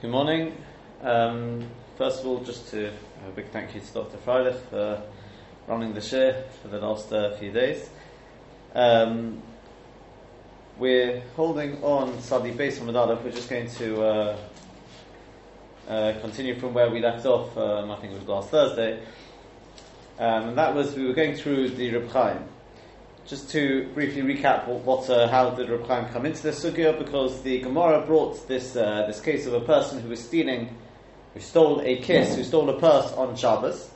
Good morning. Um, first of all, just to a big thank you to Dr. Freilich for running the share for the last uh, few days. Um, we're holding on Sadi Beis Aleph. We're just going to uh, uh, continue from where we left off. Um, I think it was last Thursday, um, and that was we were going through the Reb Chaim. Just to briefly recap what, uh, how did Chaim come into the sugya, because the Gemara brought this uh, this case of a person who was stealing, who stole a kiss, who stole a purse on Shabbos,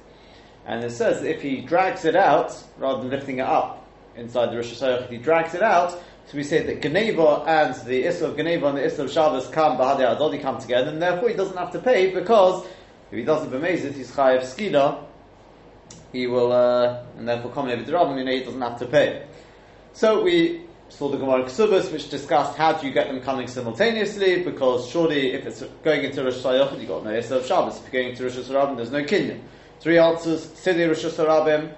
and it says that if he drags it out rather than lifting it up inside the Rosh Hashanah, if he drags it out, so we say that Geneva and the Isra of Geneva and the Isra of Shabbos come Bahadi Adodi come together, and therefore he doesn't have to pay because if he doesn't bemaze it, he's chayav skida, he will, uh, and therefore coming over to Rabban, you know, he doesn't have to pay. So we saw the Gemara Ksubas, which discussed how do you get them coming simultaneously, because surely if it's going into Rosh Hashanah, you've got no Yisrael of Shabbos. If you're going into Rosh Hashanah, there's no Kinyan. Three answers, Sidi Rosh Hashanah,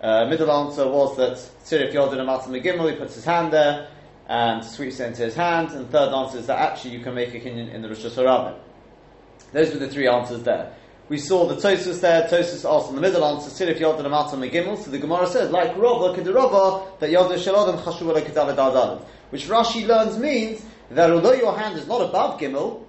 uh, middle answer was that Sirif Yodin Amatam Megimel, he puts his hand there, and sweeps it into his hand, and third answer is that actually you can make a Kinyan in the Rosh Hashanah. Those were the three answers there. We saw the Tosfos there. Tosfos asked in the middle answer, Sirif Yodan Amata Megimel. So the Gemara says, like Rava, Kedarava, uh, that Yodan Shalodam Chashuva Kedala Which Rashi learns means that although your hand is not above Gimel,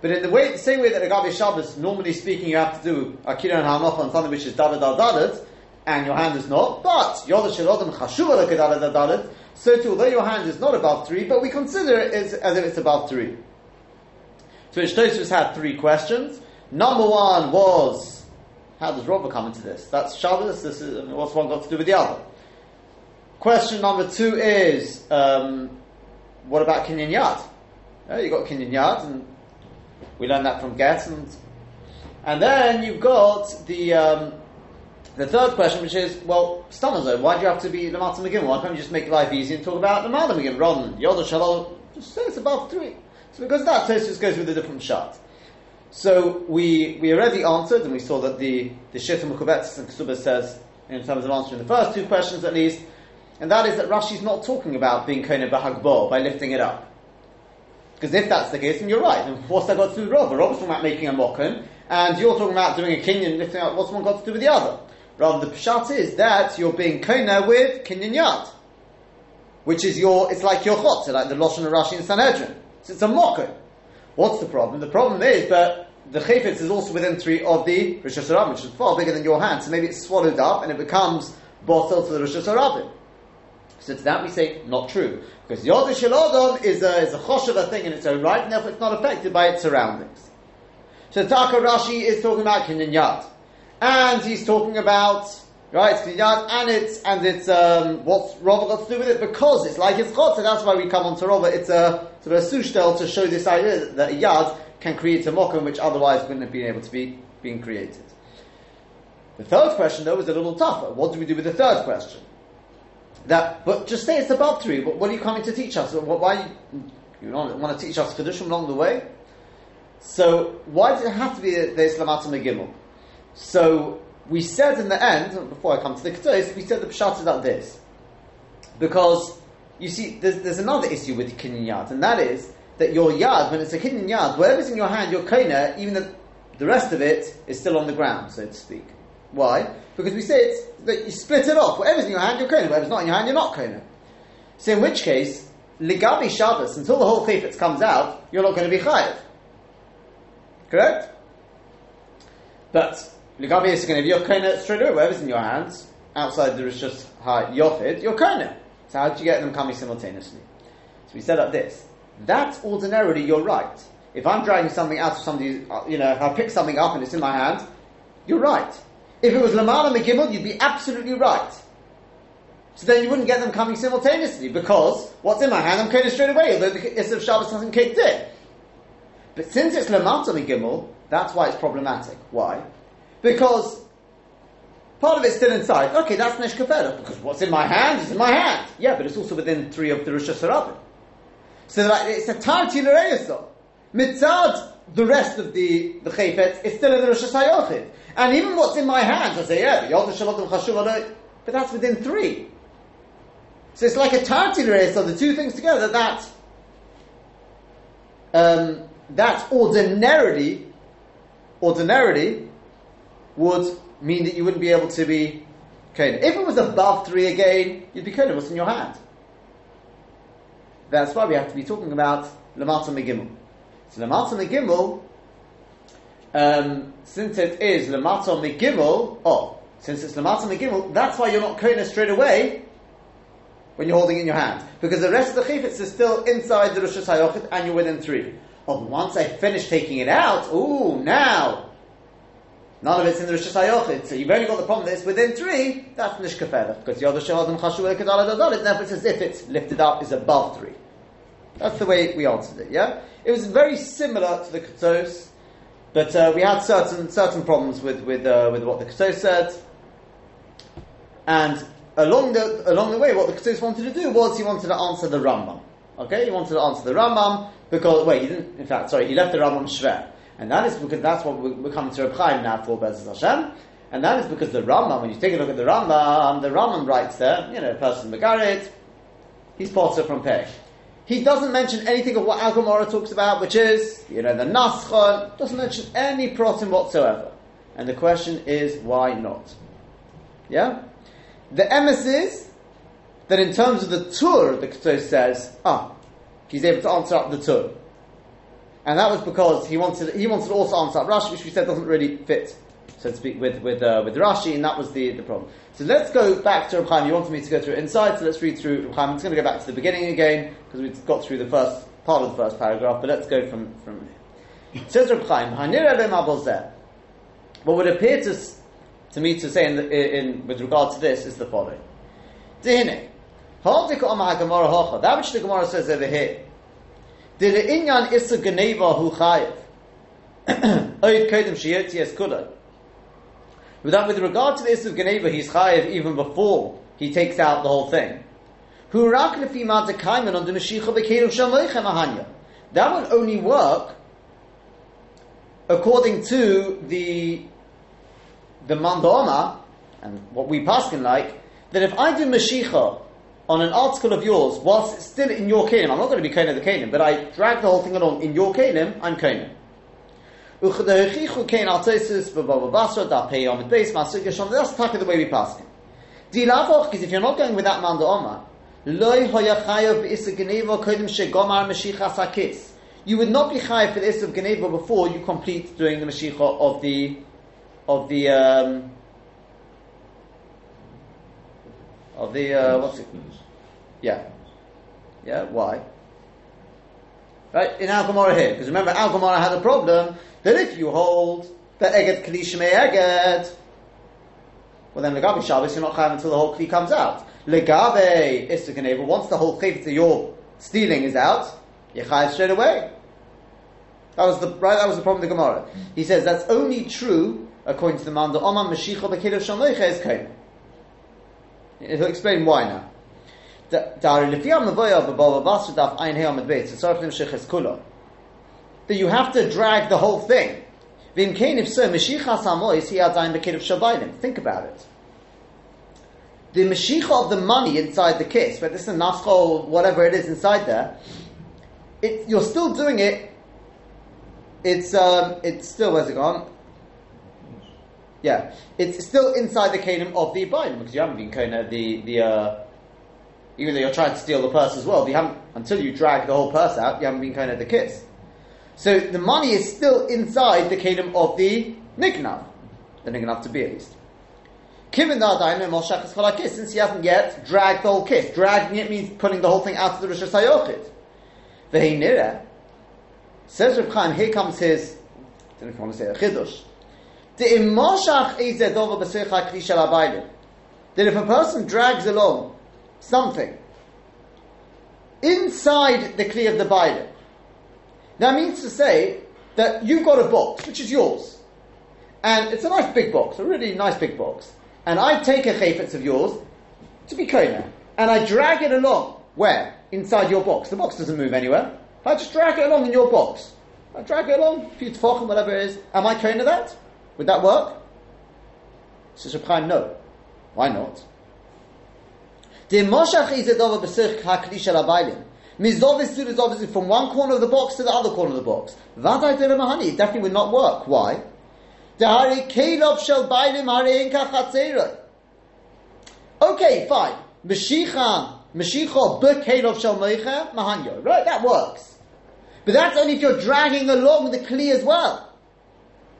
but in the way, the same way that Agabi Shabbos, normally speaking, you have to do Akira and Hanoch on something which is Dalet, and your hand is not, but Yodan Shalodam Chashuva Kedala Dalet, so too, although your hand is not above three, but we consider it as, as if it's above three. So Tosfos had three questions. Number one was, how does Robert come into this? That's Shabbos, this is, what's one got to do with the other? Question number two is, um, what about Kinyan Yad? Yeah, you've got Kinyan Yad, and we learned that from Get, and, and then you've got the, um, the third question, which is, well, Stamazon, why do you have to be the Lamata Megim? Why can't you just make life easy and talk about the Lamata Megim rather than Yoda Shalom? Just say it's above three. So because that, just goes with a different shot. So we, we already answered, and we saw that the the Shita Mukubetis and Ksuba says in terms of answering the first two questions at least, and that is that Rashi's not talking about being Kona Bahagbo by lifting it up. Because if that's the case, then you're right. And what's that got to do with Rob? Rob's talking about making a mokken, and you're talking about doing a kinyan, lifting up. What's one got to do with the other? Rather, the pshat is that you're being Kona with kinyan yad, which is your. It's like your chotzer, like the Lashon of Rashi in Sanhedrin. So it's a mokken. What's the problem? The problem is that the chayfetz is also within three of the Rosh Hashanah, which is far bigger than your hand, so maybe it's swallowed up and it becomes bottled to the Rosh Hashanah. So to that we say, not true. Because Yod Shalodon is a, is a choshev thing in its own right, and therefore it's not affected by its surroundings. So Taka Rashi is talking about Kinyan Yad. And he's talking about, right, Kinyan Yad, and it's, and it's, um, what's Rava got to do with it? Because it's like it's chot, so that's why we come on to Rava. It's a, sort of a sushtel to show this idea that a Yad can create a mokum which otherwise wouldn't have been able to be being created. The third question, though, is a little tougher. What do we do with the third question? That, but just say it's above three. What, what are you coming to teach us? Why you, you don't want to teach us kedushin along the way? So why does it have to be the Islamata Megimel? So we said in the end, before I come to the Ketzos, we said the pshat is like this, because you see, there's, there's another issue with kinyan yad, and that is that your yad, when it's a hidden yad, whatever's in your hand, your kona, even the, the rest of it is still on the ground, so to speak. Why? Because we say it's that you split it off. Whatever's in your hand, you're kona. Whatever's not in your hand, you're not kona. So in which case, ligabi Shabbos, until the whole chayfetz comes out, you're not going to be chayiv. Correct? But ligabi is going to be your kona straight away. Whatever's in your hands, outside the rishus yochid, you're kona. So how do you get them coming simultaneously? So we set up this. That's ordinarily you're right. If I'm dragging something out of somebody, uh, you know, if I pick something up and it's in my hand, you're right. If it was Lamala McGimmel, you'd be absolutely right. So then you wouldn't get them coming simultaneously because what's in my hand, I'm coding straight away, although the Isra of Shabbos hasn't kicked in. But since it's Lamata McGimmel, that's why it's problematic. Why? Because part of it's still inside. Okay, that's Neshkafela, because what's in my hand is in my hand. Yeah, but it's also within three of the Rosh Hashanah. So it's a tarti l'reyasol. Mitzad, the rest of the, the chayfet is still in the Rosh Hashanah. And even what's in my hands, I say, yeah, the Shalot Chashuv but that's within three. So it's like a tarti l'reyasol, the two things together, that um, that ordinarily, ordinarily, would mean that you wouldn't be able to be kohen. If it was above three again, you'd be kohen. What's in your hand? That's why we have to be talking about lamata megimel. So lamata megimel, um, since it is lamata megimel, oh, since it's lamata megimel, that's why you're not kohen straight away when you're holding in your hand. Because the rest of the chifetz is still inside the Rosh Hashanah and you're within three. Oh, once I finish taking it out, ooh, now, none of it's in the Rosh Hashanah, so you've only got the problem that it's within three, that's nishkafela. Because Yod Hashanah Chashu Kedala Dadal, therefore it's as if it's lifted up, is above three. That's the way we answered it, yeah? It was very similar to the Ketzos, but uh, we had certain certain problems with, with, uh, with what the Ketzos said. And along the along the way, what the Ketos wanted to do was he wanted to answer the Rambam. Okay, he wanted to answer the Rambam because wait, he didn't. In fact, sorry, he left the Rambam shver, and that is because that's what we're coming to Reb Chaim now for Bezos Hashem, and that is because the Rambam. When you take a look at the Rambam, the Rambam writes there, you know, a person Megarit, he's potter from Peh. He doesn't mention anything of what Al talks about, which is, you know, the Naschon, doesn't mention any protein whatsoever. And the question is, why not? Yeah? The emes is that in terms of the Tur, the Ketzos says, ah, he's able to answer up the Tur. And that was because he wanted, he wanted to also answer up Rashi, which we said doesn't really fit, so to speak, with, with, uh, with Rashi, and that was the, the problem. So let's go back to Reb. You wanted me to go through it inside, so let's read through Reb just going to go back to the beginning again, because we've got through the first part of the first paragraph, but let's go from, from here. It says Reb Chaim, what would appear to, to me to say in, the, in, with regard to this is the following. That which the Gemara says over here, the inyan issa geneva hu oid es that with regard to the Issa of Geneva, he's chayiv even before he takes out the whole thing. That would only work according to the the mandoma and what we paskin like that if I do mashicha on an article of yours whilst it's still in your kelim, I'm not going to be kain of the kelim, but I drag the whole thing along in your kelim, I'm kainim. That's the the way we pass him. Because if you're not going with that man the Omar, you would not be chayav for the Is of Geneva before you complete doing the Mashiach of the of the um, of the uh, what's it? Yeah, yeah. Why? Right in Al here, because remember Al had a problem that if you hold the Eged Kli Shmei Eged, well then Legabe Shabbos you're not chayav until the whole Kli comes out. Legabe Isser Geneva, once the whole Chayv that you're stealing is out, you're chayav straight away. That was the right. That was the problem with the Gemara. He says that's only true according to the man. The Oman Mashiach Bekidav Shamoicha is kain. He'll explain why now. That you have to drag the whole thing. Think about it. The Mashiach of the money inside the kiss, but this is a or whatever it is inside there, it, you're still doing it. It's um, it's still where's it gone? Yeah, it's still inside the kingdom of the Biden because you haven't been kind of the the uh, even though you're trying to steal the purse as well. You haven't until you drag the whole purse out. You haven't been kind of the kiss. So the money is still inside the kingdom of the Nignav, the Nignav to be at least. Since he hasn't yet dragged the whole kiss. Dragging it means putting the whole thing out of the Rosh Hashanah. V'heinira, says Reb Chaim, here comes his, I don't know if you want to say a chidush. That if a person drags along something inside the kli of the Bible, that means to say that you've got a box, which is yours. And it's a nice big box, a really nice big box. And I take a chayfetz of yours to be kona, and I drag it along. Where? Inside your box. The box doesn't move anywhere. I just drag it along in your box. I drag it along, a few tefachim, whatever it is. Am I kona that? Would that work? Says Reb no. Why not? The Moshe is it over Beserch Haklisha Labayim. Mizovis is obviously from one corner of the box to the other corner of the box. Vadai Mahani, it definitely would not work. Why? Okay, fine. Mashicha, Mashicha Bekalov shel Meicha Mahanyo. Right, that works. But that's only if you're dragging along the Kli as well.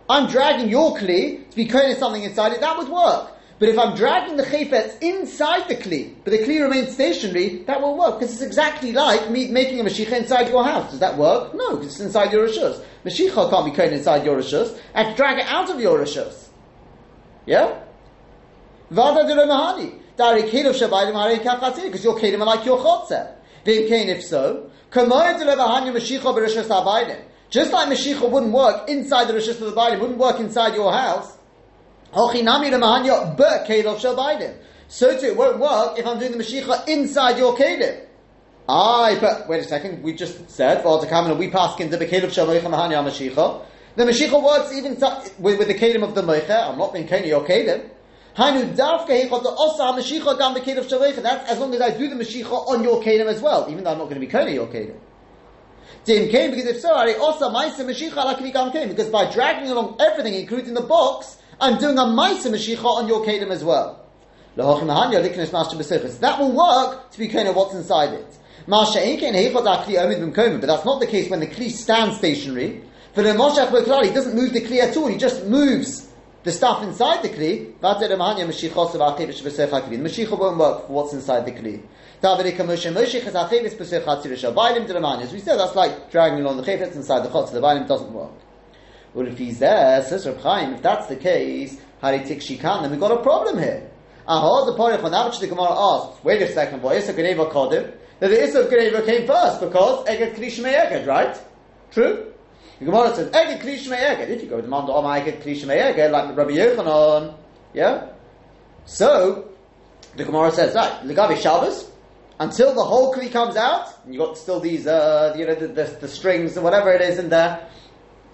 I'm dragging your Kli to be coating something inside it, that would work. But if I'm dragging the chayfetz inside the kli, but the kli remains stationary, that will work because it's exactly like me making a mashicha inside your house. Does that work? No, because it's inside your rishus. Mashicha can't be coated inside your rishus. I have to drag it out of your rishus. Yeah. Vada de mahani. Dari kelim shabayim harei kachatzir because your kelim are like your chotzer. Kain if so, kamoy de abayim. Just like mashicha wouldn't work inside the rishus of the bayim, wouldn't work inside your house. So too, it won't work if I'm doing the Mashiach inside your Kedim. Aye, but wait a second, we just said, well, to come and we pass into the Kedim Shaloich Mahanya Mashiach. The Mashiach works even with, with the Kedim of the Meicha. I'm not being Kedim your Kedim. Hainu Mashiach. That's as long as I do the Mashiach on your Kedim as well, even though I'm not going to be Kedim your Kedim. Dim came because if so, I osa Maisa Mashiach ala Kli came because by dragging along everything, including the box, I'm doing a Maisa Mashiach on your Kedem as well. That will work to be kind of what's inside it. But that's not the case when the Kli stands stationary. For the Moshe Klali, he doesn't move the Kli at all, he just moves the stuff inside the Kli. Mashiach won't work for what's inside the Kli. As we said, that's like dragging along the chayfetz inside the chotz, the Bailim doesn't work. Well, if he's there, says Reb Chaim, if that's the case, how Haritik Shikan, then we've got a problem here. Aha, the Parich on that the Gemara asks, wait a second, what is a Geneva Kodim? That the Issa of Geneva came first because Eged Klish Eged, right? True? The Gemara says, Eged Klish Eged. If you go to Manda Om Eged Klish Eged, like Rabbi Yochanan, yeah? So, the Gemara says, right, Legavi Shabbos, until the whole Kli comes out, and you've got still these, uh, you know, the, the, the strings and whatever it is in there,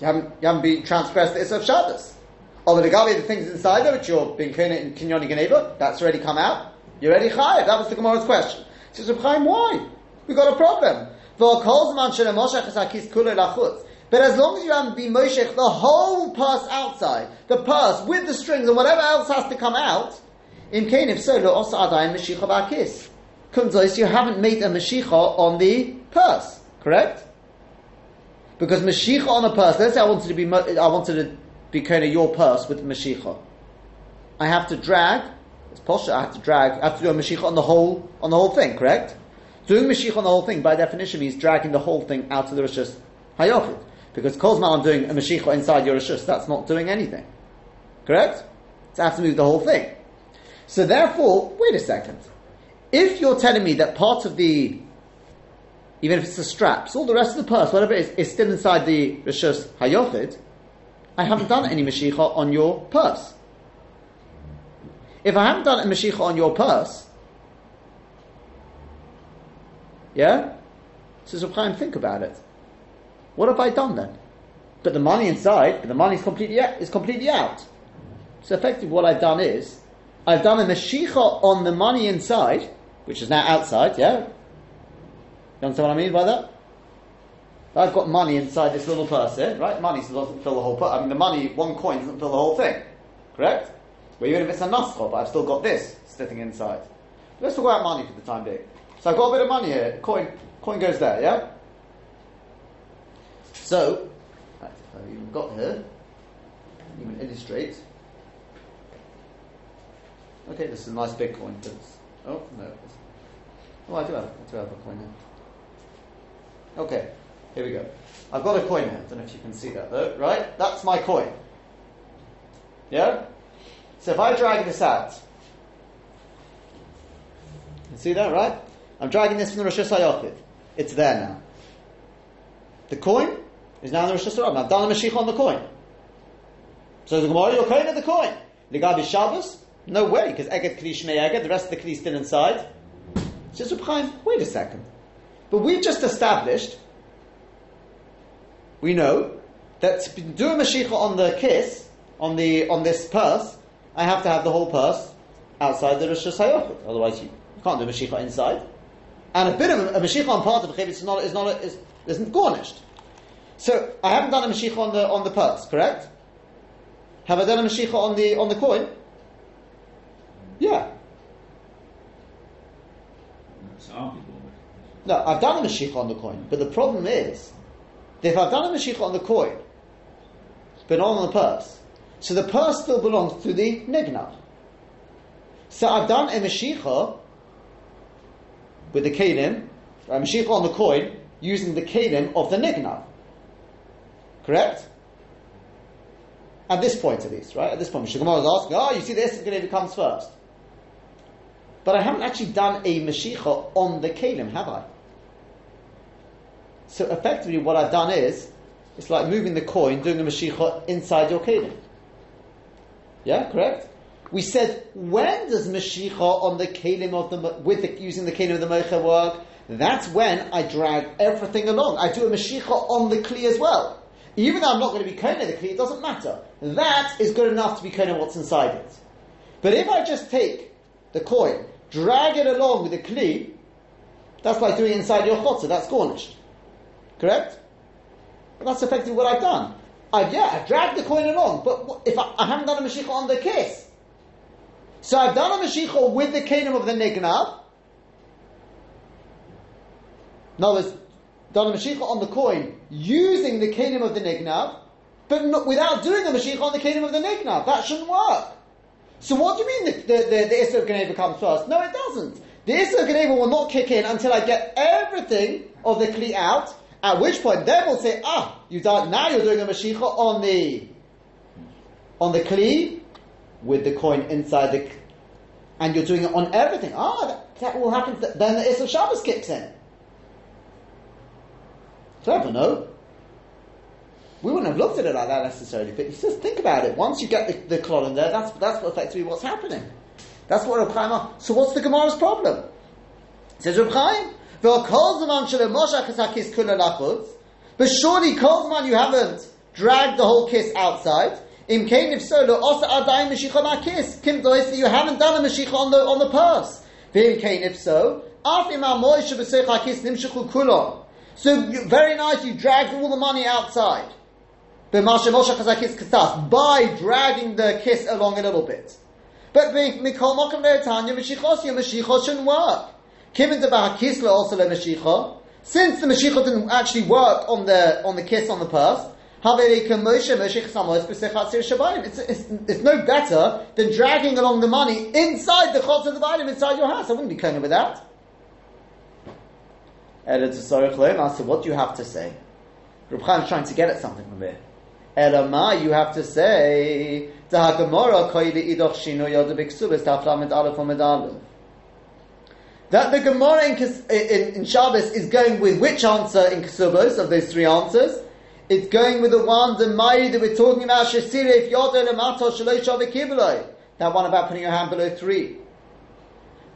you haven't, you haven't been transgressed the Issa of Shabbos. Although the Gabi, the things inside there, which you're being in Kinyoni Geneva, that's already come out. You're already chayiv. That was the Gemara's question. He says, Chaim, why? We've got a problem. But as long as you haven't been Moshech, the whole purse outside, the purse with the strings and whatever else has to come out, in Kain, if so, lo you haven't made a Mashiach on the purse, correct? Because Mashiach on a purse, let's say I wanted to be, I wanted to be kind of your purse with Mashiach. I have to drag, it's posture, I have to drag, I have to do a Mashiach on the whole, on the whole thing, correct? Doing Mashiach on the whole thing, by definition, means dragging the whole thing out of the Rishus Hayochid. Because Kozman, I'm doing a Mashiach inside your Rishus, that's not doing anything. Correct? So I have to move the whole thing. So therefore, wait a second. If you're telling me that part of the even if it's the straps, all the rest of the purse, whatever it is, is still inside the Rishus Hayochid, I haven't done any Mashiach on your purse. If I haven't done a Mashiach on your purse, yeah? Reb Chaim, think about it. What have I done then? But the money inside, but the money is completely is completely out. So effectively, what I've done is I've done a Mashiach on the money inside, which is now outside. Yeah, you understand what I mean by that? I've got money inside this little here, right? Money doesn't fill the whole purse. I mean, the money, one coin doesn't fill the whole thing, correct? Well, even if it's a naskho, but I've still got this sitting inside. Let's talk about money for the time being. So I've got a bit of money here. Coin, coin goes there, yeah? So, I've even got here, even illustrate. Okay, this is a nice big coin. oh, no. Oh, I do have, I do have a coin here. Okay, here we go. I've got a coin here. I don't know if you can see that though, right? That's my coin. Yeah? So if I drag this out, you see that, right? I'm dragging this from the Rosh Hashanah. It's there now. The coin is now in the Rosh Hashanah. I've done Mashiach on the coin. So the Gemara, you're coin at the coin. The Shabbos? No way, because Eged Kli Shmei Eged, the rest of the Kli still inside. Says Reb wait a second. But we've just established, we know, that to do a Mashiach on the kiss, on the on this purse, I have to have the whole purse outside the Rosh Hashanah. Otherwise, you can't do a Mashiach inside. And a bit of a, a Mashiach on part of a is not, is not, is, isn't garnished. So, I haven't done a Mashiach on the, on the purse, correct? Have I done a Mashiach on the, on the coin? Yeah. No, I've done a Mashiach on the coin, but the problem is, if I've done a Mashiach on the coin, but not on the purse, so the purse still belongs to the Nignav. So I've done a Mashiach with the Kalim, a Mashiach on the coin, using the Kalim of the Nignav. Correct? At this point, at least, right? At this point, Mishnah is asking, oh, you see, the Esed comes first. But I haven't actually done a Mashiach on the Kalim, have I? So effectively, what I've done is, it's like moving the coin, doing a Mashiach inside your Kalim. Yeah, correct? We said, when does Mashiach on the Kalim of the, with the, using the Kalim of the Mocha work? That's when I drag everything along. I do a Mashiach on the Kli as well. Even though I'm not going to be Kona the Kli, it doesn't matter. That is good enough to be Kona what's inside it. But if I just take the coin, drag it along with the Kli, that's like doing inside your chotzer, that's garnished. Correct? But that's effectively what I've done. I've, yeah, I've dragged the coin along, but if I, I haven't done a Mashiach on the kiss, so I've done a Mashiach with the kingdom of the Nignav. In other words, done a Mashiach on the coin using the kingdom of the Nignav, but not, without doing a Mashiach on the kingdom of the Nignav. That shouldn't work. So what do you mean the, the, the, the Isra of Geneva comes first? No, it doesn't. The Isra of Geneva will not kick in until I get everything of the Kli out, at which point then we'll say, ah, you done, now you're doing a Mashiach on the, on the Kli, with the coin inside the, and you're doing it on everything. Ah, that, that will happen. Then the Isra of Shabbos kicks in. Clever, no? We wouldn't have looked at it like that necessarily, but just think about it. Once you get the, the in there, that's, that's effectively what's happening. That's what Reb Chaim. So what's the Gemara's problem? Says Reb Chaim, but surely Kozman you haven't dragged the whole kiss outside. Im kain if so, lo osa adayim meshicha na kiss. Kim dois you haven't done a meshicha on the on the purse. V'im kain if so, af im amoy shebesech hakis nimshichu kulon. So very nice, you dragged all the money outside. Katas by dragging the kiss along a little bit. But mikol mokum ve'etanya meshichos your meshichos shouldn't work. Kim and the kisla also le. Since the meshicha didn't actually work on the on the kiss on the purse, it's, it's, it's no better than dragging along the money inside the chotz of the bottom, inside your house. I wouldn't be clean with that. I said, what do you have to say? Reb Chaim is trying to get at something from here. Elama, you have to say, that the Gemara in, in, in Shabbos is going with which answer in Kesubos of those three answers? It's going with the one, the Mai that we're talking about, Shesirif Yoda Lamato Shaloisha Kibloi. That one about putting your hand below three.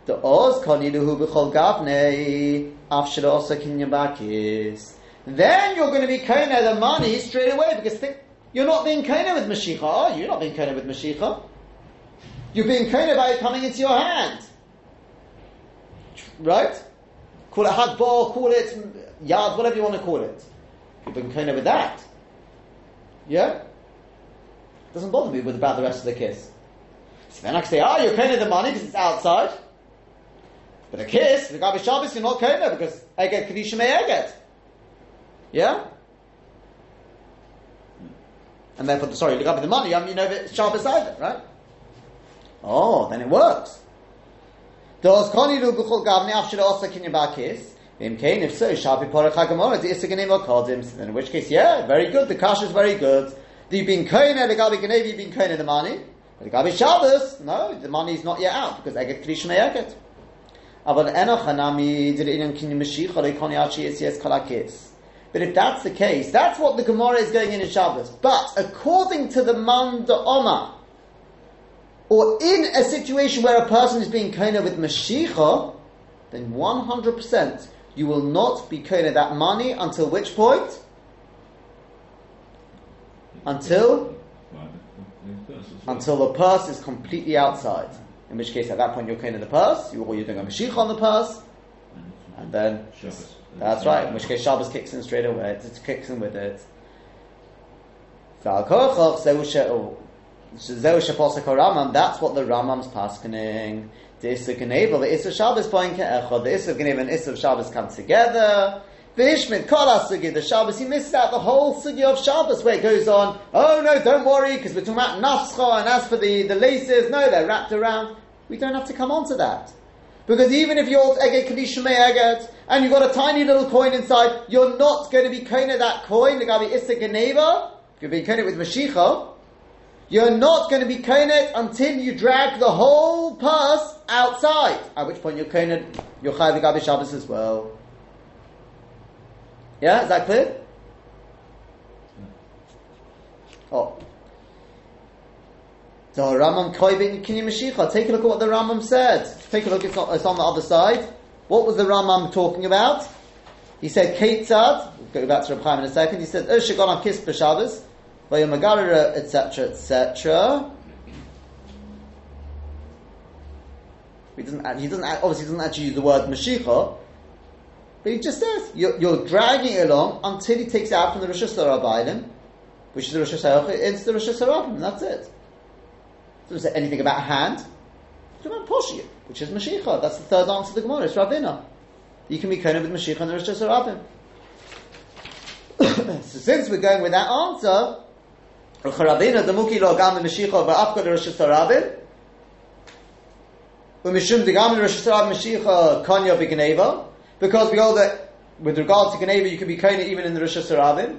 The Oz Koniluhu B'chol Gavne Afshir Osa Kinyabakis. Then you're going to be Kona the money straight away because think, you're not being Kona with Mashiach, you? You're not being Kona with Mashiach. You're being Kona by it coming into your hand. Right? Call it Hadbar, call it Yad, whatever you want to call it. You've been kind with that. Yeah? Doesn't bother me with about the rest of the kiss. So then I can say, ah, oh, you're of the money because it's outside. But a kiss, the Gabi Shabbos, you're not of because Eget Kadisha may Eget. Yeah? And therefore, the sorry, look up the money, you know, it's Shabbos either, right? Oh, then it works. Does Koni Lu B'chol Gavni Afshir Osa Kinyabakis? kiss? In Kain, if so, Shapi Porach HaGemorah, the Isaganim Akadim, then in which case, yeah, very good, the Kash is very good. The Bin Kain, the you've been Kain the money. The Gabi Shabbos, no, the money is not yet out, because Eget Krish may Eget. But if that's the case, that's what the Gemara is going in in Shabbos. But according to the Man de Oma, or in a situation where a person is being kona with Mashiach, then 100% you will not be kona that money until which point? Until until the purse is completely outside. In which case, at that point, you're kona the purse, you, or you're doing a mashich on the purse, and then Shabbos. that's right. In which case Shabbos kicks in straight away. It kicks in with it. Oh, that's what the Rambam's paskening. The Issa Geneva, the Issa Shabbos point the Issa Geneva and Issa Shabbos come together. The Ishmit Kol the Shabbos, he misses out the whole Sugi of Shabbos where it goes on, oh no, don't worry, because we're talking about Nafscha, and as for the, the laces, no, they're wrapped around. We don't have to come on to that. Because even if you're Eget Kadishme Eget, and you've got a tiny little coin inside, you're not going to be of that coin, the Gabi Issa Geneva, you're being coin with Mashiach, you're not going to be konet until you drag the whole purse outside. At which point you're konet, you're chayav gabi Shabbos as well. Yeah, is that clear? Oh. The Rambam koivin kinyi mashicha. Take a look at what the Rambam said. Take a look. It's, not, it's on the other side. What was the Rambam talking about? He said Ketzad. We'll go back to Chaim in a second. He said oh, Ushagon on Kis Shabbos etc., etc. He doesn't. He doesn't. Obviously, he doesn't actually use the word mashicha, but he just says you're, you're dragging it along until he takes it out from the Rosh Hashanah, which is the Rosh Hashanah, the Rosh and that's it. Doesn't say anything about hand. It's about which is mashicha. That's the third answer to the Gemara. It's Ravina. You can be kind with mashicha and the Rosh Hashanah. so since we're going with that answer, Ravina, the Damuki lo gam Mashiach va'afka Rosh Hashanah. U'mishum degam Rosh Hashanah Mashiach uh, kanya b'geneva. Because we know that with regard to Geneva, you can be kanya even in the Rosh Hashanah.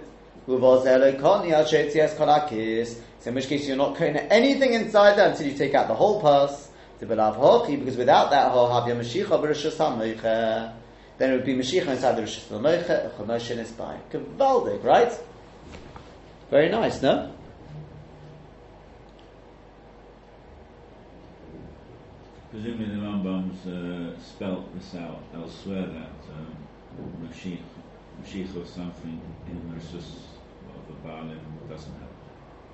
So in which case you're not kanya anything inside there until you take out the whole purse. Because without that, ho have your Mashiach b'Rosh Hashanah. Then it would be Mashiach inside the Rosh Hashanah. Chomoshin is by. Kavaldik, right? Very nice, no? Presumably the Rambam's uh, spelt this out elsewhere that um, Mashiach or something in the Rosh of the Baalim doesn't have.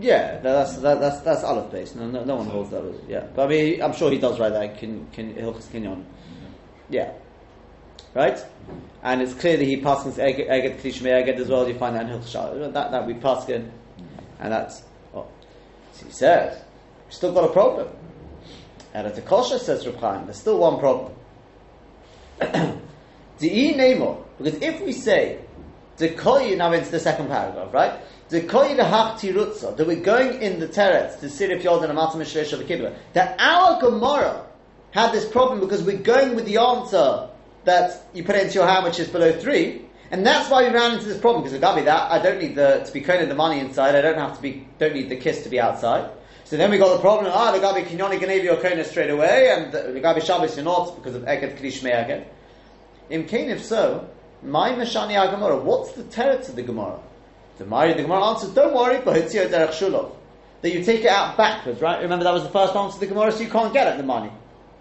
Yeah, that's that, that's that's Aleph base. No, no, no one holds that. Yeah, but I mean, I'm sure he does write that. Can can Hilchas Kinyon? Yeah, right. And it's clear that he passes Eget Klishme Eget as well. You find that in Hilchas That that we pass in, and that's oh, so he says we still got a problem. And at the kosher says Reb there's still one problem. Di'i nemo, because if we say the koyi now into the second paragraph, right? The koyi the tirutza that we're going in the teretz to see if you're in a matam mishlesh of the. That our Gemara had this problem because we're going with the answer that you put it into your hand, which is below three, and that's why we ran into this problem. Because Gabi, that I don't need the to be counting the money inside. I don't have to be don't need the kiss to be outside. So then we got the problem, ah, the Gabi Kinyoni Ganevi Okona straight away, and the Gabi Shabbos you're not because of Eket Krish Me'eket. In Cain, if so, my Mashani Gemara, what's the terror to the Gemara? The Mari, the Gemara answers, don't worry, but Hitzio Derech Shulov. That you take it out backwards, right? Remember that was the first answer to the Gemara, so you can't get at the money.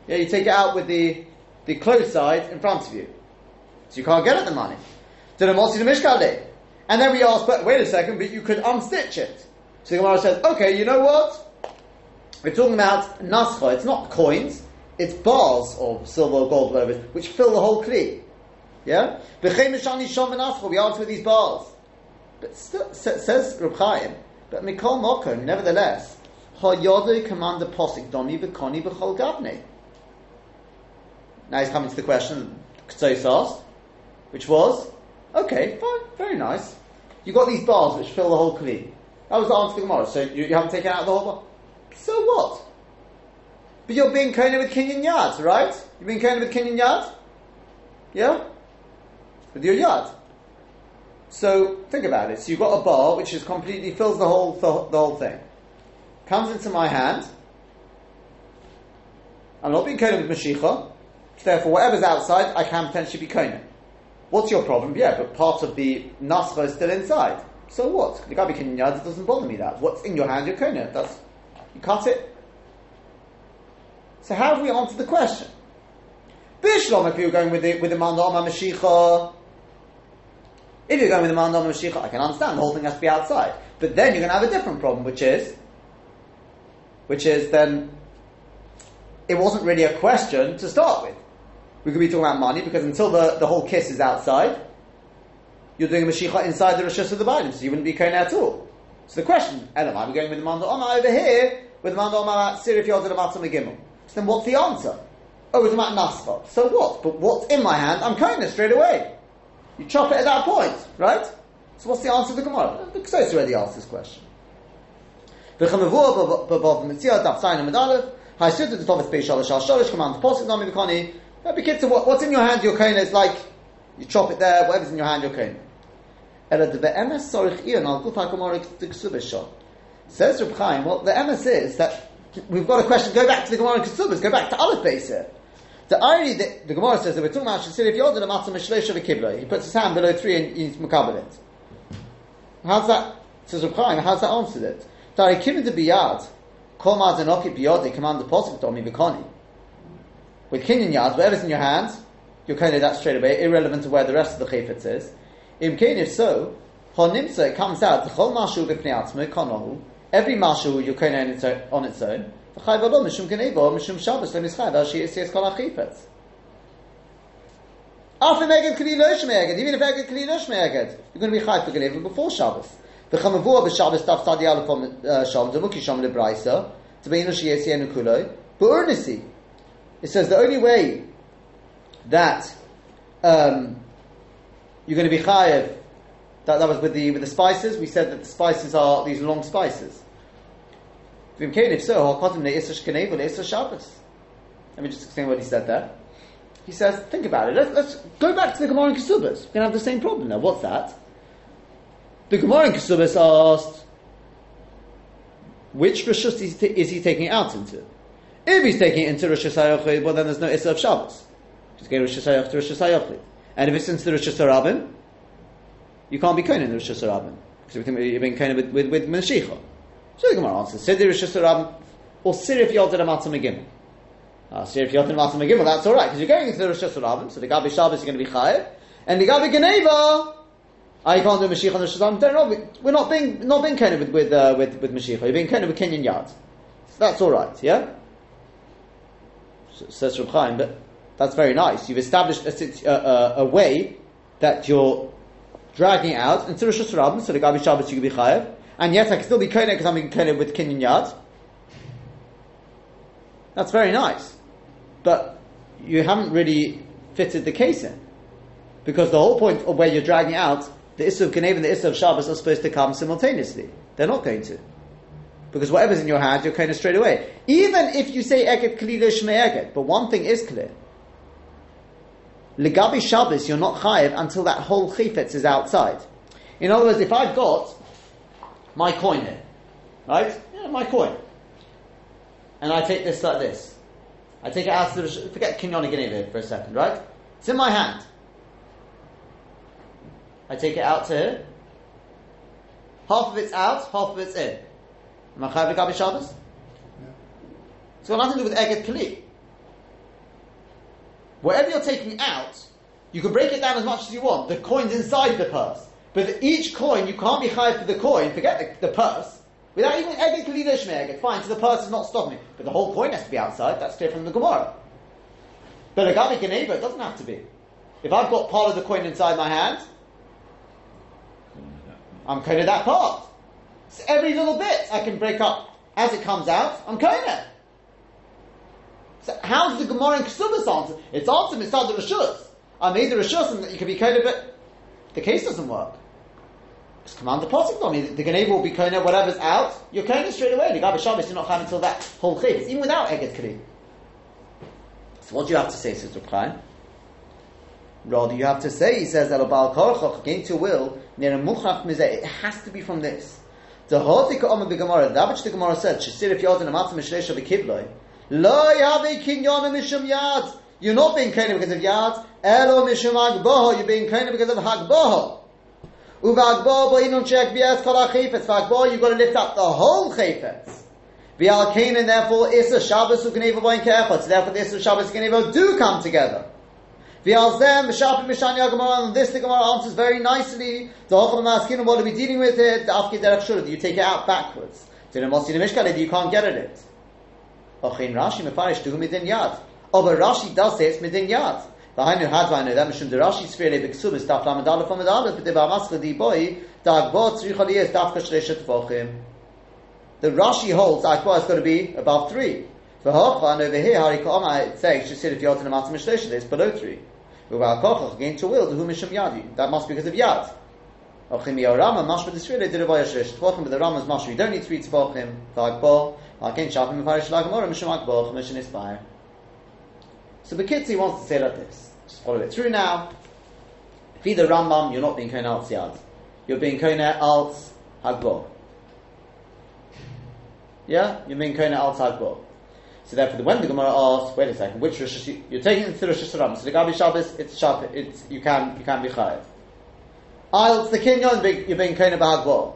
Yeah, you take it out with the, the closed side in front of you. So you can't get at the money. To the Motzi the. And then we ask, but wait a second, but you could unstitch it. So the Gemara says, okay, you know what? We're talking about nascha. It's not coins. It's bars of silver or gold, whatever, which fill the whole kli. Yeah. We answer with these bars. But still, says Reb Chaim, but Mikol Mokom, nevertheless, Hayodu commander posik domi v'koni v'chol gavne. Now he's coming to the question Ktsos asked, which was, okay, fine, very nice. You've got these bars which fill the whole kli. That was the answer to the Gemara. So you, you haven't taken out the whole bar. So what? But you're being kona with kinyan yad, right? You're being kona with kinyan yad? Yeah? With your yad. So think about it. So you've got a bar which is completely fills the whole the, the whole thing. Comes into my hand. I'm not being kona with mashicha. Therefore, whatever's outside, I can potentially be kona. What's your problem? Yeah, but part of the nascha is still inside. So what? The gabi kinyan yad doesn't bother me. That what's in your hand, you're kona. That's you cut it. So how have we answered the question? Bishlom, if you're going with the with the Mandama Mashicha, if you're going with the Mandama Mashicha, I can understand the whole thing has to be outside. But then you're going to have a different problem, which is, which is then, it wasn't really a question to start with. we could be talking about money because until the, the whole kiss is outside, you're doing a Mashiach inside the Rosh of the Bailim, so you wouldn't be Kohen at all. So the question, Elam, we going with the Manda Omar over here, with the Manda Omar at Sirif Yod and Matzah Megimel? So then what's the answer? Oh, it's about Nasfa. So what? But what's in my hand? I'm Kohen straight away. You chop it at that point, right? So what's the answer to the Gemara? The Ksos already asked this question. What's in your hand, your kohen is like you chop it there. Whatever's in your hand, your kohen. Says Reb Chaim, well, the MS is that we've got a question. Go back to the Gemara Kesubas. Go back to Aleph base here. The irony that the Gemara says that we're talking about Shasir if you're the matzah mishlesh of a kibla, he puts his hand below three and he's makabel it. How's that? Says Reb. How's that answered it? Dari kivin de biyad, kol ma'azanoki biyad, command the posik domi v'koni. With kinyan yad, whatever's in your hands, you're kind of that straight away, irrelevant to where the rest of the chayfetz is. Im if so, honimsa, it comes out, the chol mashu b'pnei atzmo, konohu, every mashu you're kind of on its own, v'chai v'lo mishum mishum shabbos le'mischai, v'al shi yisyes kol ha'chayfetz. After Meged Kli Lo Shmeeged, even if Meged Kli Lo Shmeeged, you're going to be Chayt for Geneva before Shabbos. The Chamavua b'Shabbos Taf Tadi Aleph on Shalom, Zamuki Shom Lebraisa, to be Inu Shiyesi Enu Kuloi, but earnestly, it says the only way that um, you're going to be chayev. That, that was with the with the spices. We said that the spices are these long spices. If so, let me just explain what he said there. He says, think about it. Let's, let's go back to the Gemara in Kesubas. We're going to have the same problem now. What's that? The Gemara in Kesubas asked, which Rishus is, is he taking out into? If he's taking it into Rosh Hashanah, well then there's no Issa of Shabbos. He's going Rosh Hashanah to Rosh Hashanah. And if it's into the Rosh Hashanah, you can't be kohen in the Rosh Hashanah because you're being kohen with with, with. So the Gemara answers: Siddur Rosh Hashanah or Sirif Yod and Amatzah Megimel. Uh, Sirif Yod and Amatzah Megimel. That's all right because you're going into the Rosh Hashanah. So the Gabi Shabbos is going to be chayev, and the Gabi Geneva. I ah, can't do Mashiach on the Shazam. We're not being not being kohen with with uh, with, with Mashiach. You're being kohen with Kinyan Yad. So that's all right. Yeah. So, says Reb Chaim, but that's very nice. You've established a, a, a way that you're dragging out into Rosh Hashanah, so the Gabi Shabbos you can be chayev, and yet I can still be kohen because I'm being kohen with kinyan yad. That's very nice, but you haven't really fitted the case in, because the whole point of where you're dragging out the Issa of Kanev and the Issa of Shabbos are supposed to come simultaneously. They're not going to. Because whatever's in your hand, you're kind of straight away. Even if you say Eket Kalila Shmei but one thing is clear. Legabi Shabbos, you're not chayiv until that whole chifetz is outside. In other words, if I've got my coin here, right? Yeah, my coin. And I take this like this. I take it out to the, forget Kinyon here for a second, right? It's in my hand. I take it out to here. Half of it's out, half of it's in. Am I chayiv Legabi Shabbos? It's got nothing to do with Eget Kli. Whatever you're taking out, you can break it down as much as you want. The coin's inside the purse. But each coin, you can't be high for the coin, forget the, the purse, without even Eged Kalina Shmeeged. Fine, so the purse is not stopping me. But the whole coin has to be outside, that's clear from the Gemara. But a Gabi Geneva, it doesn't have to be. If I've got part of the coin inside my hand, I'm kind of that part. So every little bit I can break up as it comes out, I'm kind of. So how's the Gemara in Ksubas answer? It's answer Mitzad the Rishus. I made the Rishus and you can be kind of but the case doesn't work. Just command the posik on me. The Ganeva will be of whatever's out, you're of straight away. The Gabi Shabbos, you're not having until that whole chayv. even without Eged Kli. So what do you have to say, Sister Chaim? Rather, you have to say, he says, Elabal Korchoch, against your will, near a muchach it has to be from this. The Hotika Omer Gemara, that which the Gemara said, Shesir if Yodin Amatzah Mishlesh Kibloi, Lo Yave Kinyon Mishum Yad. You're not being kind because of Yad. Elo Mishum Agboho. You're being kind because of Hagboho. Uvagboho Bo'inun Shek Bias Kol HaChefetz. Vagboho, you've got to lift up the whole Chefetz. V'al Canaan, therefore, Issa Shabbos Ugneva Bo'in Kefetz. Therefore, the Shabbos Ugneva do come together. V'al Zem, Mishapim Mishanya Gemara, and this the Gemara answers very nicely. The Hochel Maskin, what are we dealing with it? The Afki Derech you take it out backwards. To the Mosi Mishkale, you can't get at it. Ochin Rashi Mefarish to whom yad. Oh, but Rashi does say it's midin yad. V'hainu had v'hainu that mishum the Rashi sfeire b'ksubis daf lamed aleph lamed aleph b'deva amaska di boy dagbo tzricha liyes daf kashreshet tvochim. The Rashi holds akbar is going to be above three. For Hochan over here, Harikoma, it's saying, she said if you're to the Matzah Mishlesha, it's below three. Uval Kochach, again to will, the Hu Mishum Yadi. That must be because of Yad. Ochim Yorama, Mashma Disrele, did a Vaya Shresh. Tvachim, but the Rama's Mashma, you don't need three Tvachim. Vagbo, Again, Shafim, Mefarish, Lagamora, Mishum Akbo, Mission Inspire. So Bekitzi wants to say like this. Follow it through now. If either Rambam, you're not being Kona Alt Yad. You're being Kona Alt Hagbo. Yeah? You're being Kona Alt Hagbo. So therefore, when the Gemara asks, wait a second, which Rosh you're taking it to Rosh Hashanah. So the Gabi Shabbos, it's Shabbos, it's, you can, you can be chayav. Ah, it's the Kinyan, you're being Kona Bahagbo.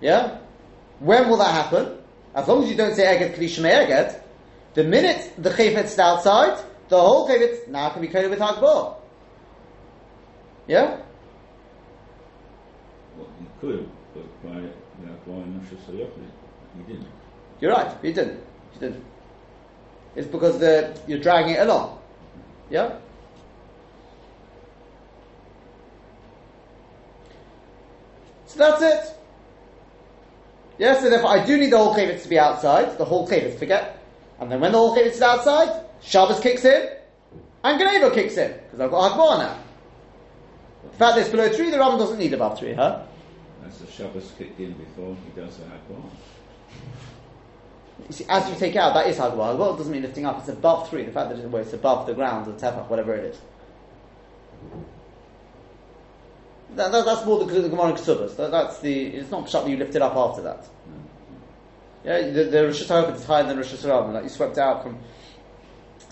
Yeah? When will that happen? As long as you don't say Eged Kli Shmei Eged, the minute the Chayfet's outside, the whole Chayfet now can be Kona with Hagbo. Yeah? Well, he could, but by why Moshe Sayachli, he didn't. You're right, you didn't. You didn't. It's because the, you're dragging it along. Yeah? So that's it. Yeah, so therefore I do need the whole chavetz to be outside, the whole chavetz, forget. And then when the whole chavetz is outside, Shabbos kicks in, and Geneva kicks in, because I've got Akbar now. The fact that it's below three, the Ram doesn't need above three, huh? That's the Shabbos kicked in before he does the Hakbar. You see, as you take out, that is Hagbar. Hagbar doesn't mean lifting up, it's above three. The fact that it's, above the ground, the tefach, whatever it is. That, that, that's more the, the Gemara Ksubas. That, that's the, it's not that you lift it up after that. Mm. Yeah, the, the Rosh is higher than Rosh Hashanah, like you swept out from.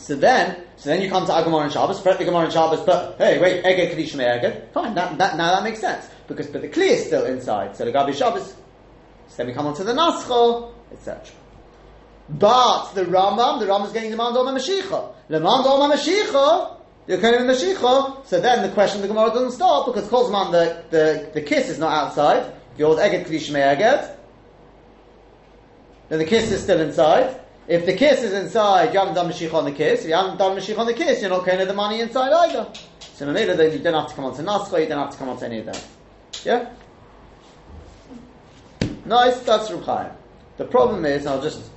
So then, so then you come to Agmar and Shabbos, spread the Gemara and Shabbos, but hey, wait, Eged Kaddish Eged, fine, that, that, now that makes sense. Because, but the Kli is still inside, so the Gabi Shabbos, so then we come on to the Nascho, etc. But the Rambam, the Rambam is getting the Mandol Mashiach. The Mandol Mashiach, of in Mashiach, so then the question of the Gemara doesn't stop because Kozman, the, the, the kiss is not outside. The old Eged Kli Eged, then the kiss is still inside. If the kiss is inside, you haven't done Mashiach on the kiss. If you haven't done Mashiach on the kiss, you're not of the money inside either. So Mamela, then you don't have to come on to Nascha, you don't have to come on to any of that. Yeah? Nice, that's Reb The problem is, I'll just,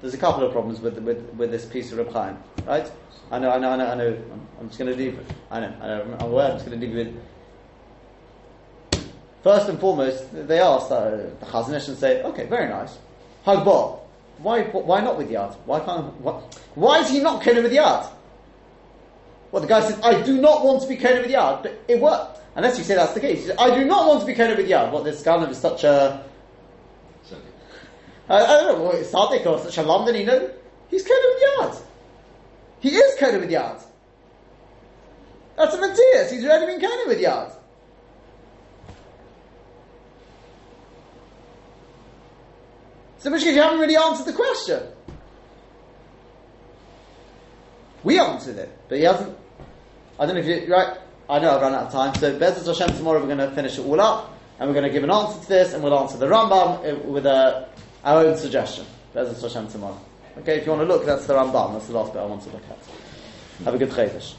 there's a couple of problems with, with, with this piece of Reb right? I know, I know, I know, I know, I'm, just going to leave. I know, I know, I'm aware, I'm just going to leave with, First and foremost, they ask, uh, the Chazon Ish and say, okay, very nice. Hagbah. Why, why not with Yad? Why can't, why, why is he not Kena with Yad? Well, the guy says, I do not want to be Kena with Yad, but it worked. Unless you say that's the case. He says, I do not want to be Kena with Yad. What, this of is such a, I, I don't know, what, Sadiq or such a lamdan, you know? He's Kena with Yad. He is Kena with Yad. That's a Matthias. He's already been Kena with Yad. So, which case, you haven't really answered the question. We answered it, but he hasn't. I don't know if you right. I know I've run out of time. So, B'ezras Hashem tomorrow we're going to finish it all up, and we're going to give an answer to this, and we'll answer the Rambam uh, with a, our own suggestion. B'ezras Hashem tomorrow. Okay, if you want to look, that's the Rambam. That's the last bit I want to look at. Have a good Chaydish.